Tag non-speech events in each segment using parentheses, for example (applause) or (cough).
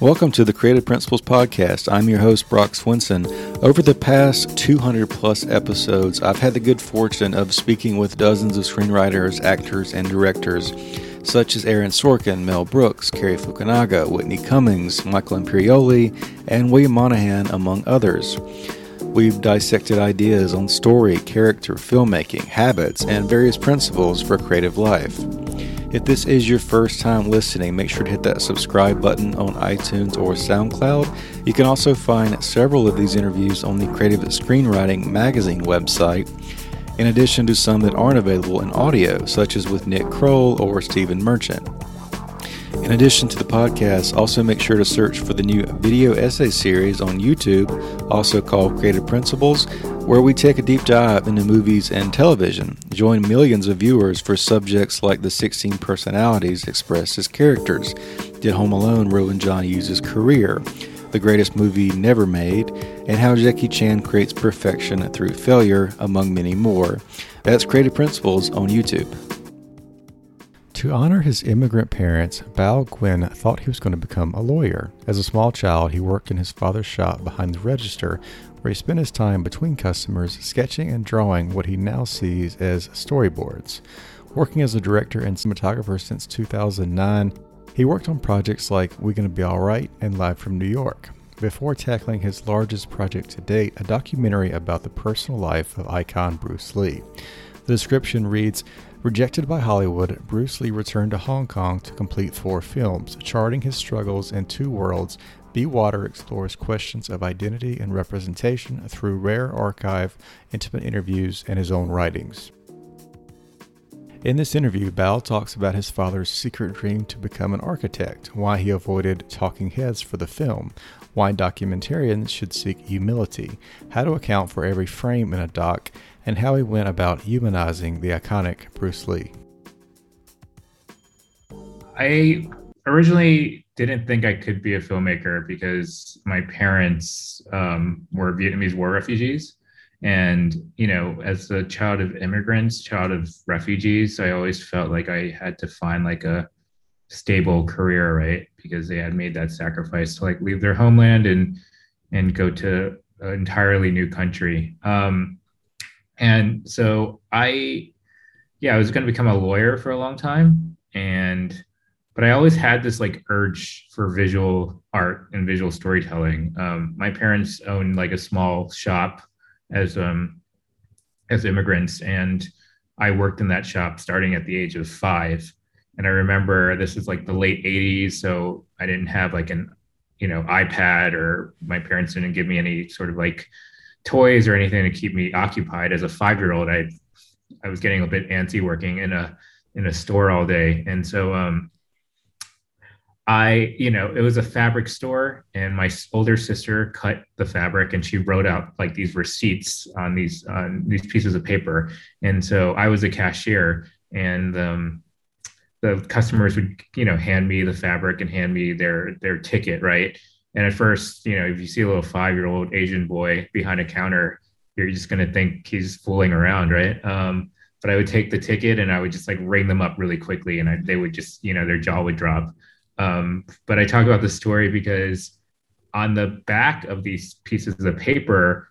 Welcome to the Creative Principles Podcast. I'm your host, Brock Swinson. Over the past 200 plus episodes, I've had the good fortune of speaking with dozens of screenwriters, actors, and directors, such as Aaron Sorkin, Mel Brooks, Cary Fukunaga, Whitney Cummings, Michael Imperioli, and William Monahan, among others. We've dissected ideas on story, character, filmmaking, habits, and various principles for creative life. If this is your first time listening, make sure to hit that subscribe button on iTunes or SoundCloud. You can also find several of these interviews on the Creative Screenwriting Magazine website, in addition to some that aren't available in audio, such as with Nick Kroll or Stephen Merchant. In addition to the podcast, also make sure to search for the new video essay series on YouTube, also called Creative Principles, where we take a deep dive into movies and television. Join millions of viewers for subjects like the 16 personalities expressed as characters. Did Home Alone ruin John Hughes' career? The greatest movie never made, and how Jackie Chan creates perfection through failure, among many more. That's Creative Principles on YouTube. To honor his immigrant parents, Bao Nguyen thought he was going to become a lawyer. As a small child, he worked in his father's shop behind the register, where he spent his time between customers sketching and drawing what he now sees as storyboards. Working as a director and cinematographer since 2009, he worked on projects like We Gonna Be Alright and Live from New York. Before tackling his largest project to date, a documentary about the personal life of icon Bruce Lee. The description reads Rejected by Hollywood, Bruce Lee returned to Hong Kong to complete four films, charting his struggles in two worlds. Be Water explores questions of identity and representation through rare archive, intimate interviews, and his own writings. In this interview, Bao talks about his father's secret dream to become an architect, why he avoided talking heads for the film, why documentarians should seek humility, how to account for every frame in a doc, and how he went about humanizing the iconic Bruce Lee. I originally didn't think I could be a filmmaker because my parents um, were Vietnamese war refugees. And, you know, as a child of immigrants, child of refugees, I always felt like I had to find like a stable career, right? Because they had made that sacrifice to like leave their homeland and and go to an entirely new country. Um, and so I, yeah, I was going to become a lawyer for a long time, and but I always had this like urge for visual art and visual storytelling. Um, my parents owned like a small shop as um as immigrants, and I worked in that shop starting at the age of five. And I remember this is like the late 80s, so I didn't have like an you know iPad or my parents didn't give me any sort of like toys or anything to keep me occupied as a five year old i i was getting a bit antsy working in a in a store all day and so um i you know it was a fabric store and my older sister cut the fabric and she wrote out like these receipts on these on these pieces of paper and so i was a cashier and um the customers would you know hand me the fabric and hand me their their ticket right and at first, you know, if you see a little five year old Asian boy behind a counter, you're just to think he's fooling around, right? Um, but I would take the ticket and I would just like ring them up really quickly and I, they would just, you know, their jaw would drop. Um, but I talk about the story because on the back of these pieces of paper,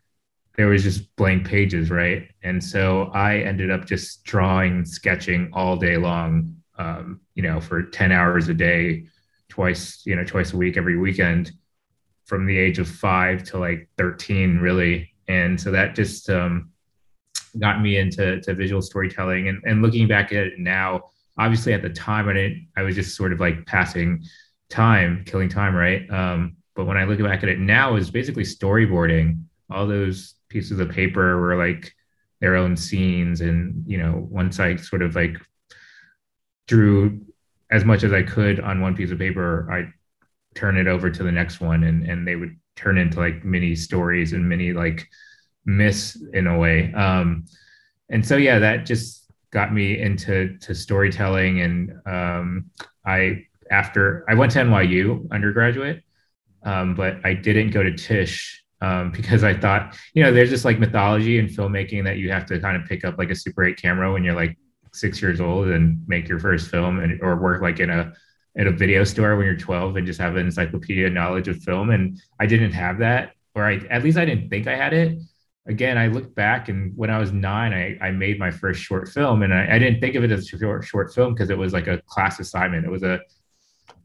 there was just blank pages, right? And so I ended up just drawing, sketching all day long, um, you know, for 10 hours a day, twice, you know, twice a week, every weekend from the age of five to like 13 really and so that just um, got me into to visual storytelling and, and looking back at it now obviously at the time i didn't i was just sort of like passing time killing time right? Um, but when i look back at it now is basically storyboarding. All those pieces of paper were like their own scenes. And you know once i sort of like drew as much as I could on one piece of paper, I turn it over to the next one, and and they would turn into like mini stories and mini like myths in a way. Um, and so yeah, that just got me into to storytelling, and um, I after I went to NYU undergraduate, um, but I didn't go to Tisch um, (laughs) because I thought, you know, there's just like mythology and filmmaking that you have to kind of pick up like a Super 8 camera when you're like six years old and make your first film and or work like in a at a video store when you're 12 and just have an encyclopedia knowledge of film. And I didn't have that, or I at least I didn't think I had it. Again, I look back and when I was nine, I, I made my first short film and I, I didn't think of it as a short, short film because it was like a class assignment. It was a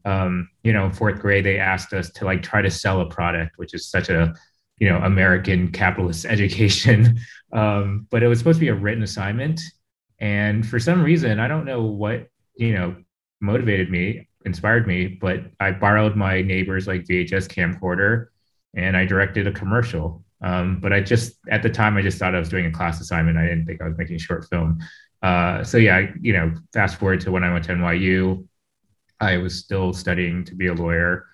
um, you know, fourth grade, they asked us to like try to sell a product, which is such a, you know, American capitalist (laughs) education. Um, but it was supposed to be a written assignment. And for some reason, I don't know what, you know, motivated me, inspired me, but I borrowed my neighbor's like VHS camcorder and I directed a commercial. Um, but I just, at the time, I just thought I was doing a class assignment. I didn't think I was making a short film. Uh, so yeah, you know, fast forward to when I went to NYU, I was still studying to be a lawyer.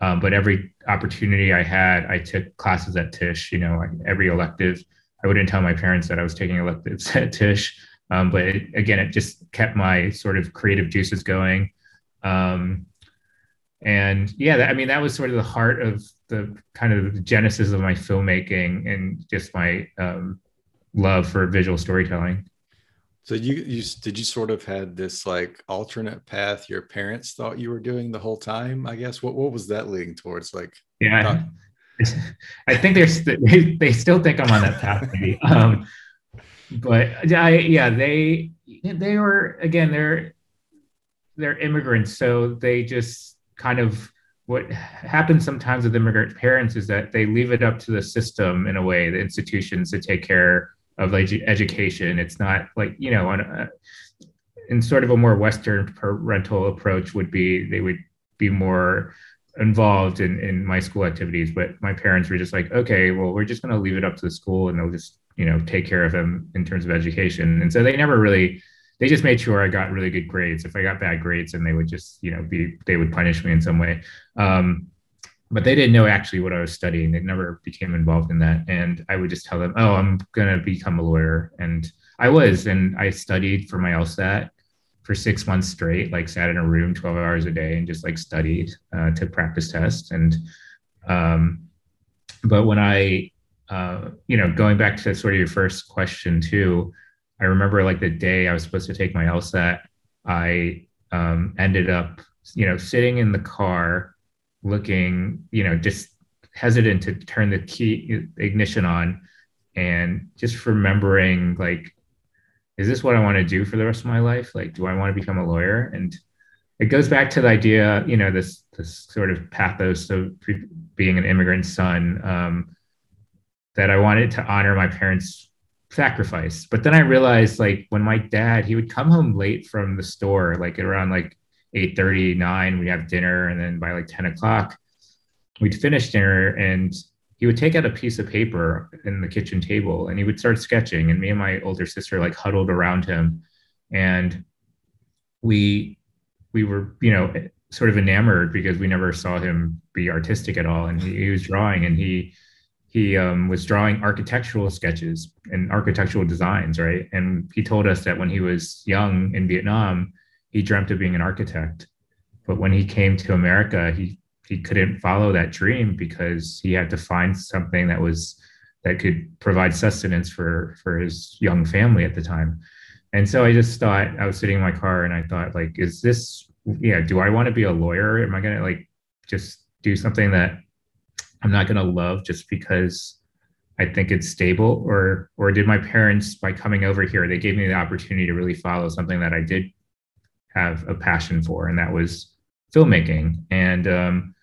Um, but every opportunity I had, I took classes at Tisch. You know, every elective. I wouldn't tell my parents that I was taking electives (laughs) at Tisch, um, but it, again, it just kept my sort of creative juices going. Um, and yeah, that, I mean, that was sort of the heart of the kind of the genesis of my filmmaking and just my um, love for visual storytelling. So you you did you sort of had this like alternate path your parents thought you were doing the whole time? I guess what what was that leading towards? Like yeah, (laughs) I think they're st- they, they still think I'm on that path maybe. (laughs) Um, but I yeah they they were again they're they're immigrants so they just kind of what happens sometimes with immigrant parents is that they leave it up to the system in a way the institutions to take care of like education. It's not like you know on a, in sort of a more Western parental approach would be they would be more involved in in my school activities. But my parents were just like, okay, well, we're just going to leave it up to the school, and they'll just you know take care of them in terms of education. And so they never really they just made sure I got really good grades. If I got bad grades, and they would just you know be they would punish me in some way. Um, but they didn't know actually what I was studying. They never became involved in that. And I would just tell them, oh, I'm to become a lawyer. And I was, and I studied for my LSAT for six months straight, like sat in a room 12 hours a day and just like studied uh, to practice tests. And, um, but when I, uh, you know, going back to sort of your first question too, I remember like the day I was supposed to take my LSAT, I um, ended up, you know, sitting in the car looking, you know, just hesitant to turn the key ignition on and just remembering like, is this what I want to do for the rest of my life? Like, do I want to become a lawyer? And it goes back to the idea, you know, this this sort of pathos of being an immigrant son, um, that I wanted to honor my parents' sacrifice. But then I realized, like, when my dad, he would come home late from the store, like around like 8 39 we'd have dinner and then by like 10 o'clock we'd finish dinner and he would take out a piece of paper in the kitchen table and he would start sketching and me and my older sister like huddled around him and we we were you know sort of enamored because we never saw him be artistic at all and he, he was drawing and he he um, was drawing architectural sketches and architectural designs right and he told us that when he was young in vietnam he dreamt of being an architect. But when he came to America, he he couldn't follow that dream because he had to find something that was that could provide sustenance for for his young family at the time. And so I just thought I was sitting in my car and I thought like is this yeah, do I want to be a lawyer? Am I to like just do something that I'm not going to love just because I think it's stable or or did my parents by coming over here they gave me the opportunity to really follow something that I did have a passion for, and that was filmmaking. And um,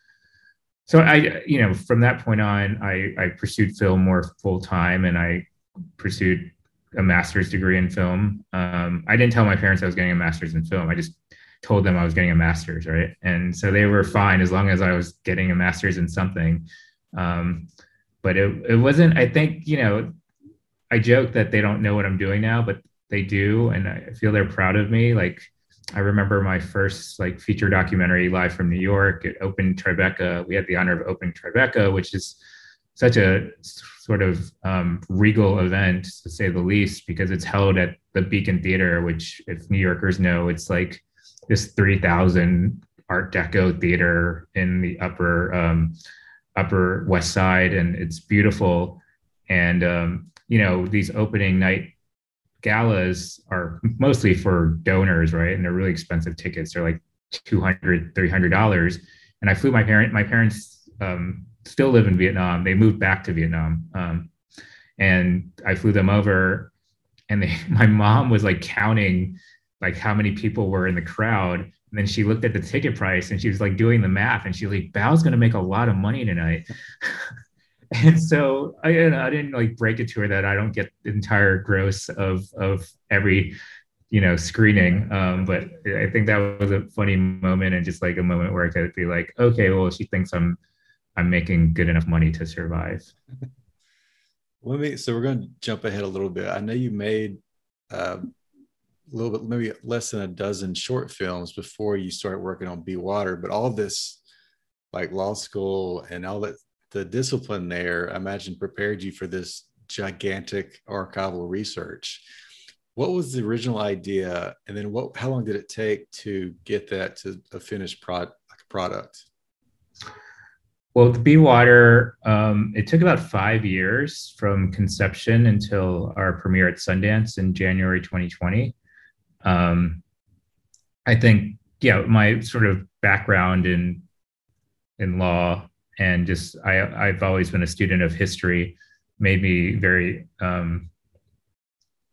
so I, you know, from that point on, I, I pursued film more full time, and I pursued a master's degree in film. Um, I didn't tell my parents I was getting a master's in film. I just told them I was getting a master's, right? And so they were fine as long as I was getting a master's in something. Um, but it, it wasn't, I think, you know, I joke that they don't know what I'm doing now, but they do. And I feel they're proud of me. Like I remember my first like feature documentary live from New York. It opened Tribeca. We had the honor of opening Tribeca, which is such a sort of um, regal event to say the least, because it's held at the Beacon Theater, which, if New Yorkers know, it's like this 3,000 Art Deco theater in the upper um, Upper West Side, and it's beautiful. And um, you know, these opening night galas are mostly for donors, right? And they're really expensive tickets. They're like 200 $300. And I flew my parent, my parents um, still live in Vietnam. They moved back to Vietnam. Um, and I flew them over and they, (laughs) my mom was like counting like how many people were in the crowd. And then she looked at the ticket price and she was like doing the math and she was like, Bao's going to make a lot of money tonight. (laughs) and so I, I didn't like break it to her that I don't get the entire gross of of every you know screening. Um, but i think that was a funny moment and just like a moment where i could be like okay well she thinks i'm i'm making good enough money to survive. (laughs) Let me so we're going to jump ahead a little bit. I know you made uh, a little bit maybe less than a dozen short films before you start working on be water but all this like law school and all that the discipline there, I imagine, prepared you for this gigantic archival research. What was the original idea, and then what? How long did it take to get that to a finished product? Well, the Be Water, um, it took about five years from conception until our premiere at Sundance in January 2020. Um, I think, yeah, my sort of background in in law and just I, I've always been a student of history, made me very um,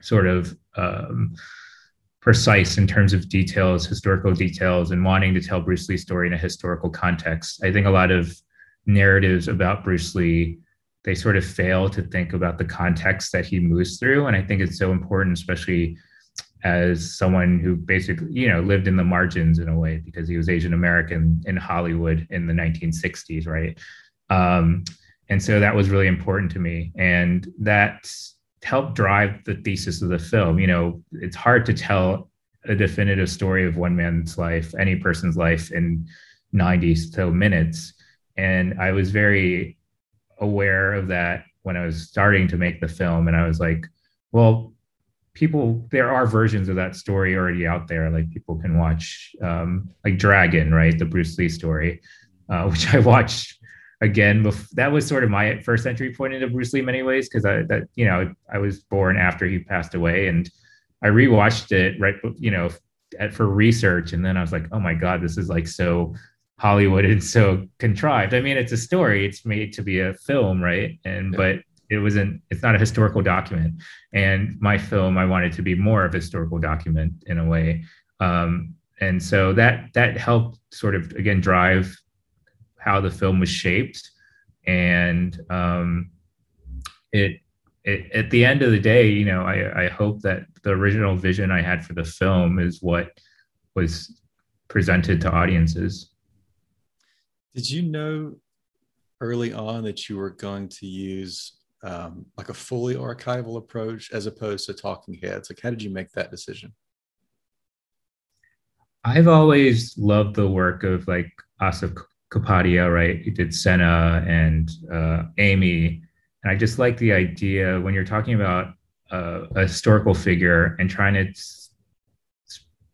sort of um, precise in terms of details, historical details, and wanting to tell Bruce Lee's story in a historical context. I think a lot of narratives about Bruce Lee they sort of fail to think about the context that he moves through, and I think it's so important, especially as someone who basically you know lived in the margins in a way because he was asian american in hollywood in the 1960s right? Um, and so that was really important to me. And that helped drive the thesis of the film. You know it's hard to tell a definitive story of one man's life any person's life in 90 so minutes. And i was very aware of that when i was starting to make the film. And i was like well people there are versions of that story already out there. Like people can watch um, like dragon right? The bruce lee story uh, (laughs) which i watched again bef- that was sort of my first entry point into bruce lee in many ways because i that you know i was born after he passed away and i rewatched it right you know at, for research and then i was like oh my god this is like so hollywood and so contrived. I mean it's a story. It's made to be a film right? And yeah. but it wasn't it's not a historical document. And my film i wanted to be more of a historical document in a way. Um, and so that that helped sort of again drive how the film was shaped. And um, it, it at the end of the day you know I, I hope that the original vision i had for the film is what was presented to audiences. Did you know early on that you were going to use um, like a fully archival approach as opposed to talking heads? Like, how did you make that decision? I've always loved the work of like Asif Kapadia, right? He did Senna and uh, Amy. And I just like the idea when you're talking about uh, a historical figure and trying to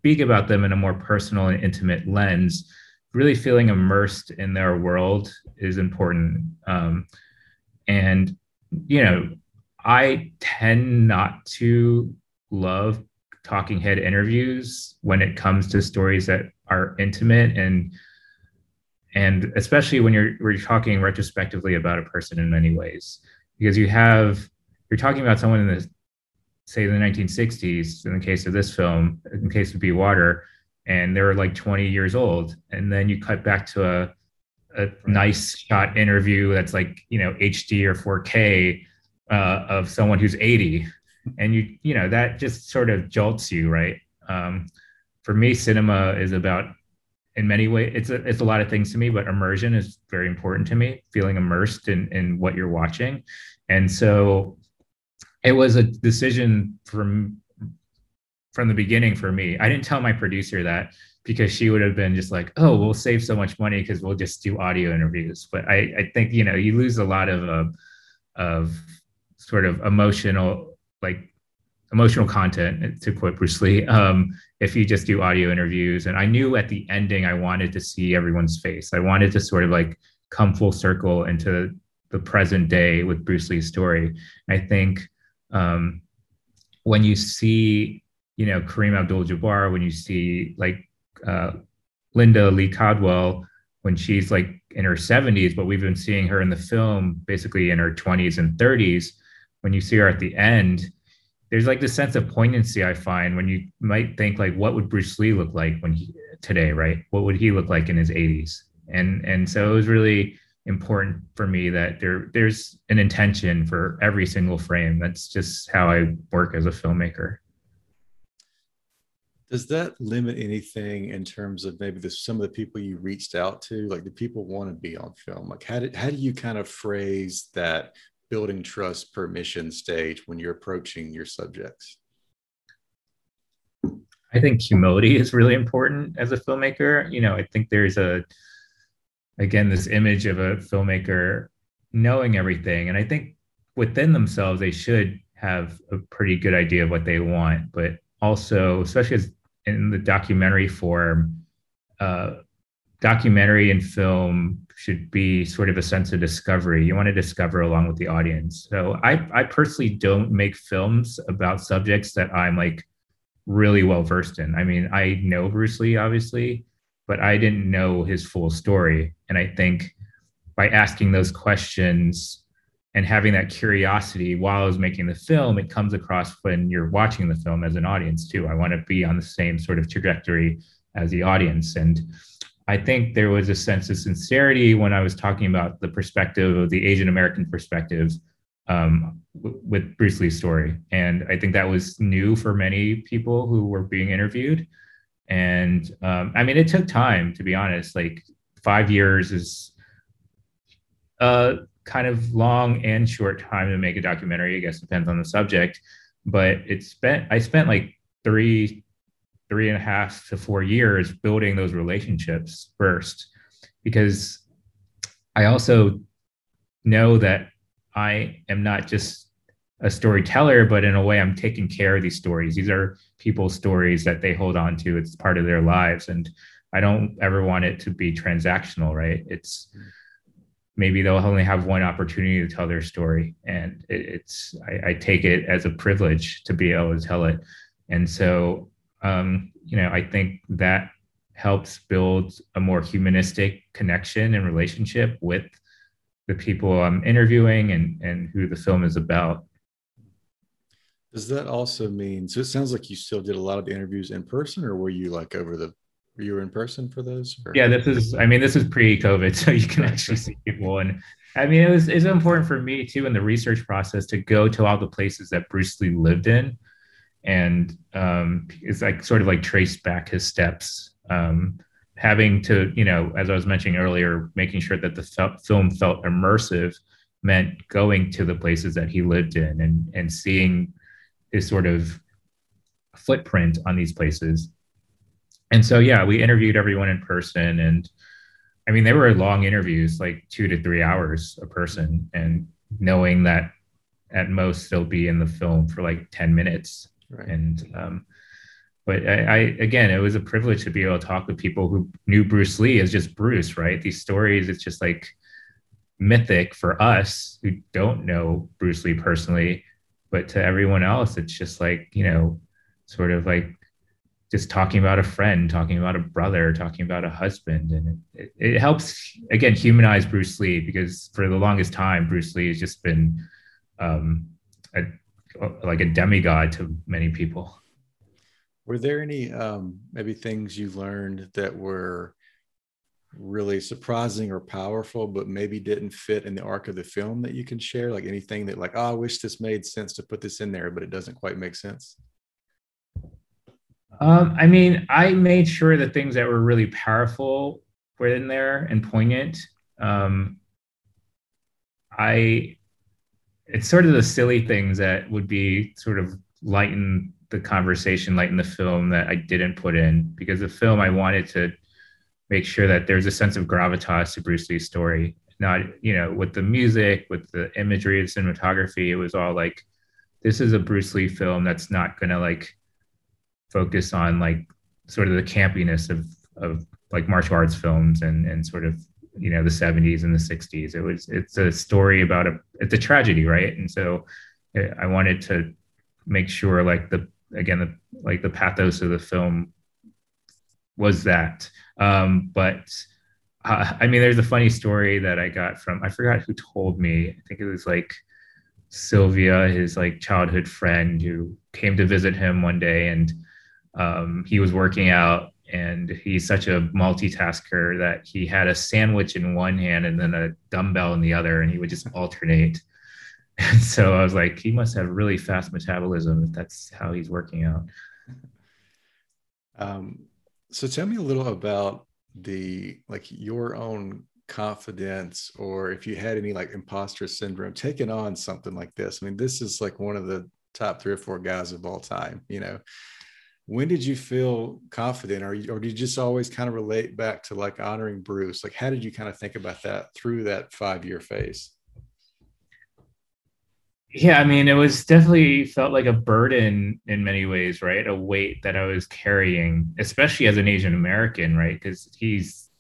speak about them in a more personal and intimate lens, really feeling immersed in their world is important. Um, and you know, I tend not to love talking head interviews when it comes to stories that are intimate and and especially when you're we're talking retrospectively about a person in many ways. Because you have you're talking about someone in the say the 1960s in the case of this film in the case of be water and they're like 20 years old and then you cut back to a a nice shot interview that's like you know HD or 4K uh, of someone who's 80, and you you know that just sort of jolts you, right? Um, for me, cinema is about in many ways it's a, it's a lot of things to me, but immersion is very important to me. Feeling immersed in in what you're watching, and so it was a decision from from the beginning for me. I didn't tell my producer that because she would have been just like, oh, we'll save so much money because we'll just do audio interviews. But I, I think, you know, you lose a lot of, uh, of sort of emotional, like emotional content, to quote Bruce Lee, um, if you just do audio interviews. And I knew at the ending, I wanted to see everyone's face. I wanted to sort of like come full circle into the present day with Bruce Lee's story. I think um, when you see, you know, Kareem Abdul-Jabbar, when you see like uh, Linda Lee Cadwell when she's like in her 70s, but we've been seeing her in the film basically in her 20s and 30s. When you see her at the end, there's like this sense of poignancy I find when you might think like, what would Bruce Lee look like when he today, right? What would he look like in his 80s? And and so it was really important for me that there there's an intention for every single frame. That's just how I work as a filmmaker. Does that limit anything in terms of maybe the, some of the people you reached out to? Like, do people want to be on film? Like, how did how do you kind of phrase that building trust permission stage when you're approaching your subjects? I think humility is really important as a filmmaker. You know, I think there's a again this image of a filmmaker knowing everything, and I think within themselves they should have a pretty good idea of what they want, but also, especially as in the documentary form, uh, documentary and film should be sort of a sense of discovery. You want to discover along with the audience. So I, I personally don't make films about subjects that I'm like really well versed in. I mean, I know Bruce Lee, obviously, but I didn't know his full story. And I think by asking those questions, and having that curiosity while I was making the film, it comes across when you're watching the film as an audience too. I want to be on the same sort of trajectory as the audience. And I think there was a sense of sincerity when I was talking about the perspective of the Asian American perspective um, w- with Bruce Lee's story. And I think that was new for many people who were being interviewed. And um, I mean, it took time, to be honest. Like five years is uh, kind of long and short time to make a documentary. I guess depends on the subject, but it spent I spent like three, three and a half to four years building those relationships first, because I also know that I am not just a storyteller, but in a way, I'm taking care of these stories. These are people's stories that they hold on to. It's part of their lives, and I don't ever want it to be transactional, right? It's maybe they'll only have one opportunity to tell their story. And it, it's I, I, take it as a privilege to be able to tell it. And so um, you know i think that helps build a more humanistic connection and relationship with the people i'm interviewing and and who the film is about. Does that also mean so it sounds like you still did a lot of interviews in person or were you like over the were you in person for those? Or? Yeah, this is. I mean, this is pre-COVID, (laughs) so you can actually see people. And I mean, it was it's important for me too in the research process to go to all the places that Bruce Lee lived in, and um, it's like sort of like trace back his steps. Um, having to, you know, as I was mentioning earlier, making sure that the film felt immersive meant going to the places that he lived in and and seeing his sort of footprint on these places and so yeah we interviewed everyone in person and i mean they were long interviews like two to three hours a person and knowing that at most they'll be in the film for like 10 minutes right. and um, but I, I, again it was a privilege to be able to talk with people who knew bruce lee as just bruce right these stories it's just like mythic for us who don't know bruce lee personally but to everyone else it's just like you know sort of like just talking about a friend, talking about a brother, talking about a husband. And it, it, helps, again, humanize Bruce Lee because for the longest time, Bruce Lee has just been um, a, like a demigod to many people. Were there any um, maybe things you learned that were really surprising or powerful, but maybe didn't fit in the arc of the film that you can share? Like anything that, like, oh, I wish this made sense to put this in there, but it doesn't quite make sense? Um, I mean, I made sure that things that were really powerful were in there and poignant. Um, I, it's sort of the silly things that would be sort of lighten the conversation lighten the film that I didn't put in because the film I wanted to make sure that there's a sense of gravitas to Bruce Lee's story. Not, you know, with the music, with the imagery, the cinematography, it was all like, this is a Bruce Lee film that's not gonna like focus on like sort of the campiness of of like martial arts films and and sort of you know the 70s and the 60s it was it's a story about a it's a tragedy right? And so eh, i wanted to make sure like the again the like the pathos of the film was that. Um but uh, i mean there's a funny story that i got from i forgot who told me. I think it was like sylvia his like childhood friend who came to visit him one day and um, he was working out and he's such a multitasker that he had a sandwich in one hand and then a dumbbell in the other and he would just (laughs) alternate. And so i was like he must have really fast metabolism if that's how he's working out. Um, so tell me a little about the like your own confidence or if you had any like imposter syndrome taking on something like this. I mean this is like one of the top three or four guys of all time you know when did you feel confident? Or, or did you just always kind of relate back to like honoring bruce? Like how did you kind of think about that through that five year phase? Yeah i mean it was definitely felt like a burden in many ways right? A weight that i was carrying especially as an asian american right? Because he's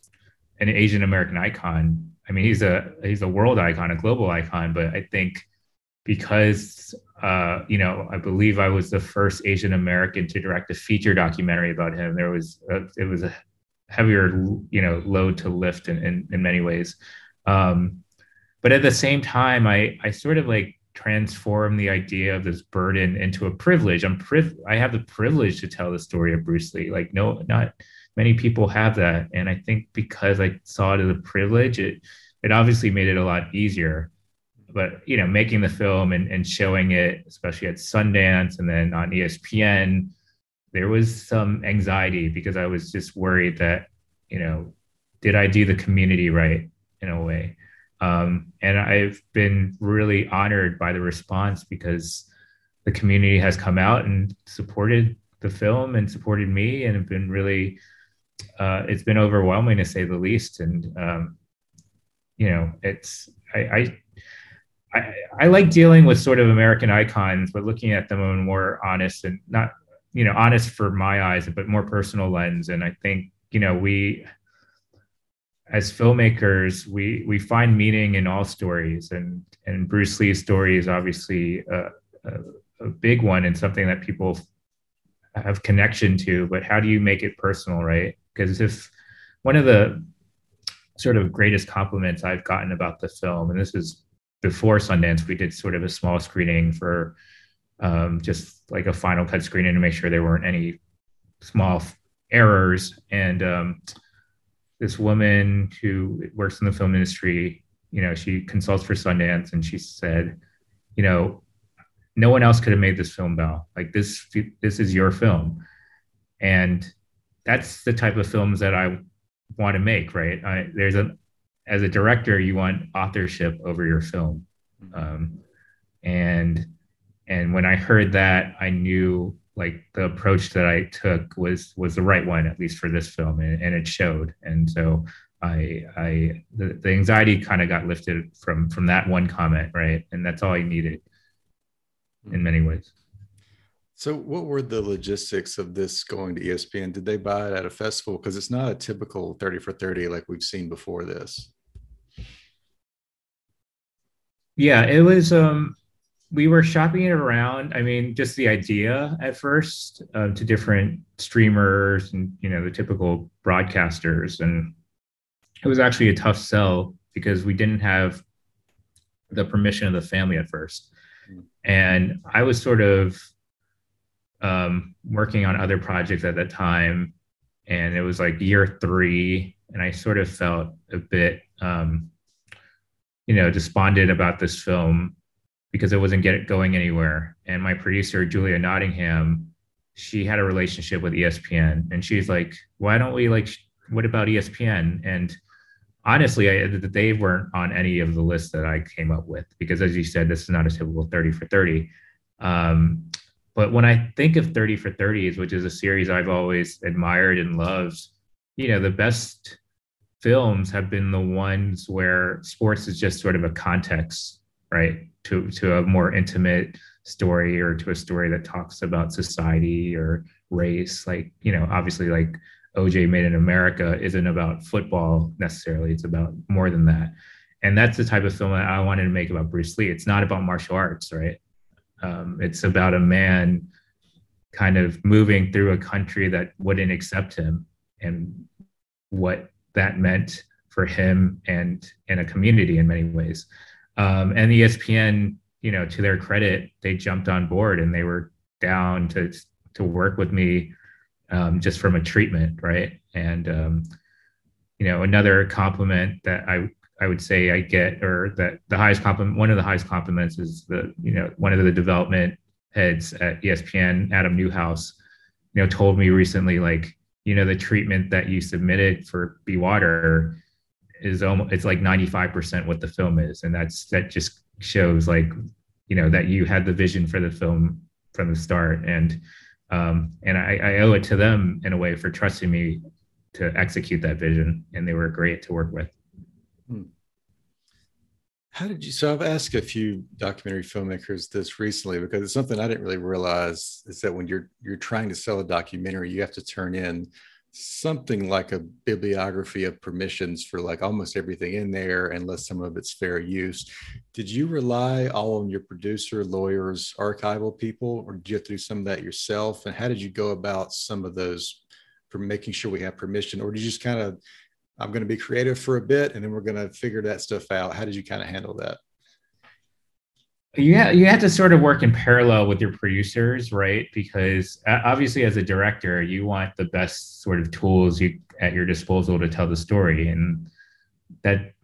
an asian american icon. I mean he's a he's a world icon a global icon but i think because uh, you know, I believe I was the first Asian American to direct a feature documentary about him. There was a, it was a heavier, you know, load to lift in in, in many ways. Um, but at the same time, I I sort of like transform the idea of this burden into a privilege. I'm priv- I have the privilege to tell the story of Bruce Lee. Like no, not many people have that, and I think because I saw it as a privilege, it it obviously made it a lot easier but you know, making the film and, and showing it, especially at Sundance and then on ESPN, there was some anxiety because I was just worried that, you know, did I do the community right in a way? Um, and I've been really honored by the response because the community has come out and supported the film and supported me and have been really uh, it's been overwhelming to say the least and um, you know it's I, I I, I like dealing with sort of American icons, but looking at them in more honest and not, you know, honest for my eyes, but more personal lens. And I think, you know, we, as filmmakers, we we find meaning in all stories, and and Bruce Lee's story is obviously a, a, a big one and something that people have connection to. But how do you make it personal, right? Because if one of the sort of greatest compliments I've gotten about the film, and this is before Sundance, we did sort of a small screening for um, just like a final cut screening to make sure there weren't any small errors. And um, this woman who works in the film industry, you know, she consults for Sundance, and she said, you know, no one else could have made this film, Bell. Like this, this is your film, and that's the type of films that I want to make. Right? I, there's a as a director, you want authorship over your film. Mm-hmm. Um, and and when I heard that, I knew like the approach that I took was was the right one, at least for this film, and, and it showed. And so I I the, the anxiety kind of got lifted from from that one comment, right? And that's all I needed in many ways. So, what were the logistics of this going to ESPN? Did they buy it at a festival? Because it's not a typical 30 for 30 like we've seen before this. Yeah, it was. Um, we were shopping it around. I mean, just the idea at first um, to different streamers and you know the typical broadcasters, and it was actually a tough sell because we didn't have the permission of the family at first, and I was sort of um, working on other projects at that time, and it was like year three, and I sort of felt a bit. Um, you know, despondent about this film because it wasn't get going anywhere. And my producer, Julia Nottingham, she had a relationship with ESPN, and she's like, "Why don't we like? What about ESPN?" And honestly, I, they weren't on any of the lists that I came up with because, as you said, this is not a typical thirty for thirty. Um, but when I think of 30 for 30s, which is a series I've always admired and loved, you know, the best films have been the ones where sports is just sort of a context, right? To to a more intimate story or to a story that talks about society or race. Like, you know, obviously like OJ Made in America isn't about football necessarily. It's about more than that. And that's the type of film that I wanted to make about Bruce Lee. It's not about martial arts, right? Um, it's about a man kind of moving through a country that wouldn't accept him and what that meant for him and in a community in many ways. Um, and ESPN, you know, to their credit, they jumped on board and they were down to to work with me um, just from a treatment, right? And um, you know, another compliment that I I would say I get, or that the highest compliment, one of the highest compliments is the you know one of the development heads at ESPN, Adam Newhouse, you know, told me recently like you know the treatment that you submitted for Be Water is almost it's like 95% what the film is. And that's that just shows like you know that you had the vision for the film from the start. And um, and I, I owe it to them in a way for trusting me to execute that vision. And they were great to work with. Hmm. How did you so i've asked a few documentary filmmakers this recently because it's something i didn't really realize is that when you're you're trying to sell a documentary you have to turn in something like a bibliography of permissions for like almost everything in there unless some of it's fair use. Did you rely all on your producer lawyers archival people or did you have to do some of that yourself? And how did you go about some of those for making sure we have permission? Or did you just kind of i'm going to be creative for a bit and then we're going to figure that stuff out how did you kind of handle that you ha- you have to sort of work in parallel with your producers, right? Because obviously, as a director, you want the best sort of tools you at your disposal to tell the story, and that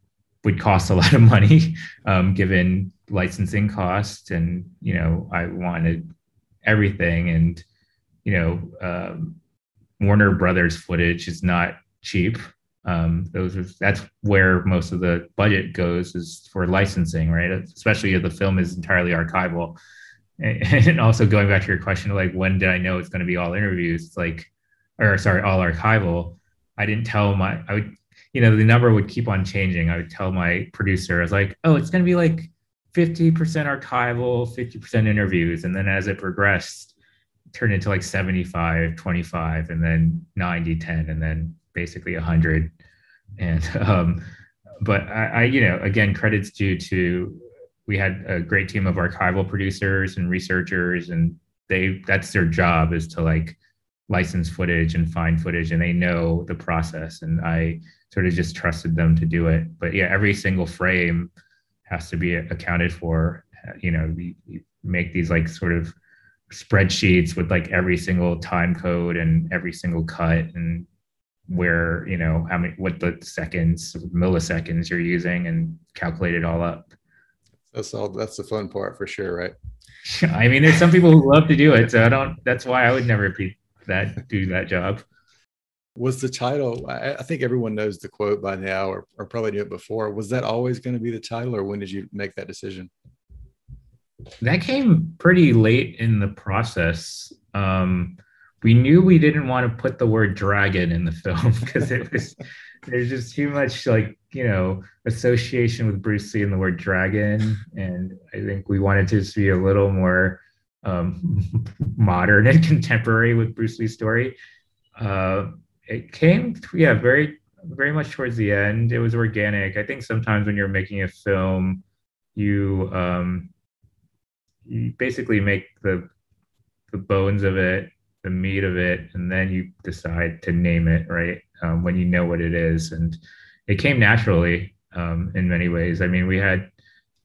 would cost a (laughs) lot of money, um, given licensing costs. And you know, I wanted everything, and you know, um, Warner Brothers footage is not cheap. Um, those are, that's where most of the budget goes is for licensing, right? Especially if the film is entirely archival. (laughs) And also going back to your question, like when did I know it's going to be all interviews? It's like, or sorry, all archival. I didn't tell my, I would, you know, the number would keep on changing. I would tell my producer, I was like, oh, it's going to be like 50% archival, 50% interviews. And then as it progressed, turned into like 75, 25, and then 90, 10, and then basically a 100 and (laughs) um, but I, I, you know again credits due to we had a great team of archival producers and researchers and they that's their job is to like license footage and find footage and they know the process and i sort of just trusted them to do it. But yeah every single frame has to be accounted for you know we, make these like sort of spreadsheets with like every single time code and every single cut and where you know how many what the seconds milliseconds you're using and calculate it all up. That's all that's the fun part for sure right? (laughs) I mean there's some people who love to do it so i don't that's why i would never be that do that job. Was the title I, I think everyone knows the quote by now or, or probably knew it before. Was that always going to be the title or when did you make that decision? That came pretty late in the process. Um we knew we didn't want to put the word dragon in the film (laughs) because it was there's just too much like you know association with Bruce Lee and the word dragon, and I think we wanted to be a little more um, (laughs) modern and contemporary with Bruce Lee's story. Uh, it came, yeah, very very much towards the end. It was organic. I think sometimes when you're making a film, you um, you basically make the the bones of it the meat of it, and then you decide to name it right um, when you know what it is. And it came naturally um, in many ways. I mean, we had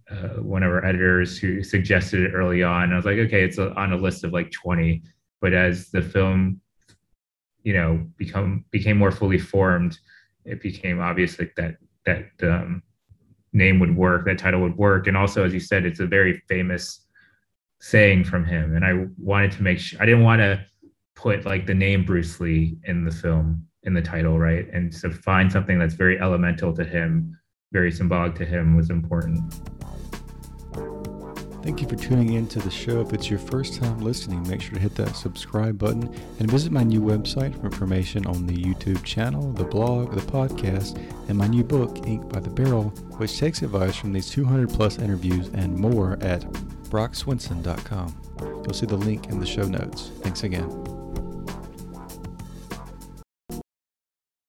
uh, one of our editors who suggested it early on. I was like, okay, it's on a list of like 20. But as the film, you know, become became more fully formed, it became obvious that that that um, name would work, that title would work. And also, as you said, it's a very famous saying from him. And I wanted to make sure I didn't want to put like the name Bruce Lee in the film in the title, right? And to find something that's very elemental to him, very symbolic to him was important. Thank you for tuning in to the show. If it's your first time listening, make sure to hit that subscribe button and visit my new website for information on the YouTube channel, the blog, the podcast, and my new book, Ink by the Barrel, which takes advice from these 200 plus interviews and more at brockswinson.com. You'll see the link in the show notes. Thanks again.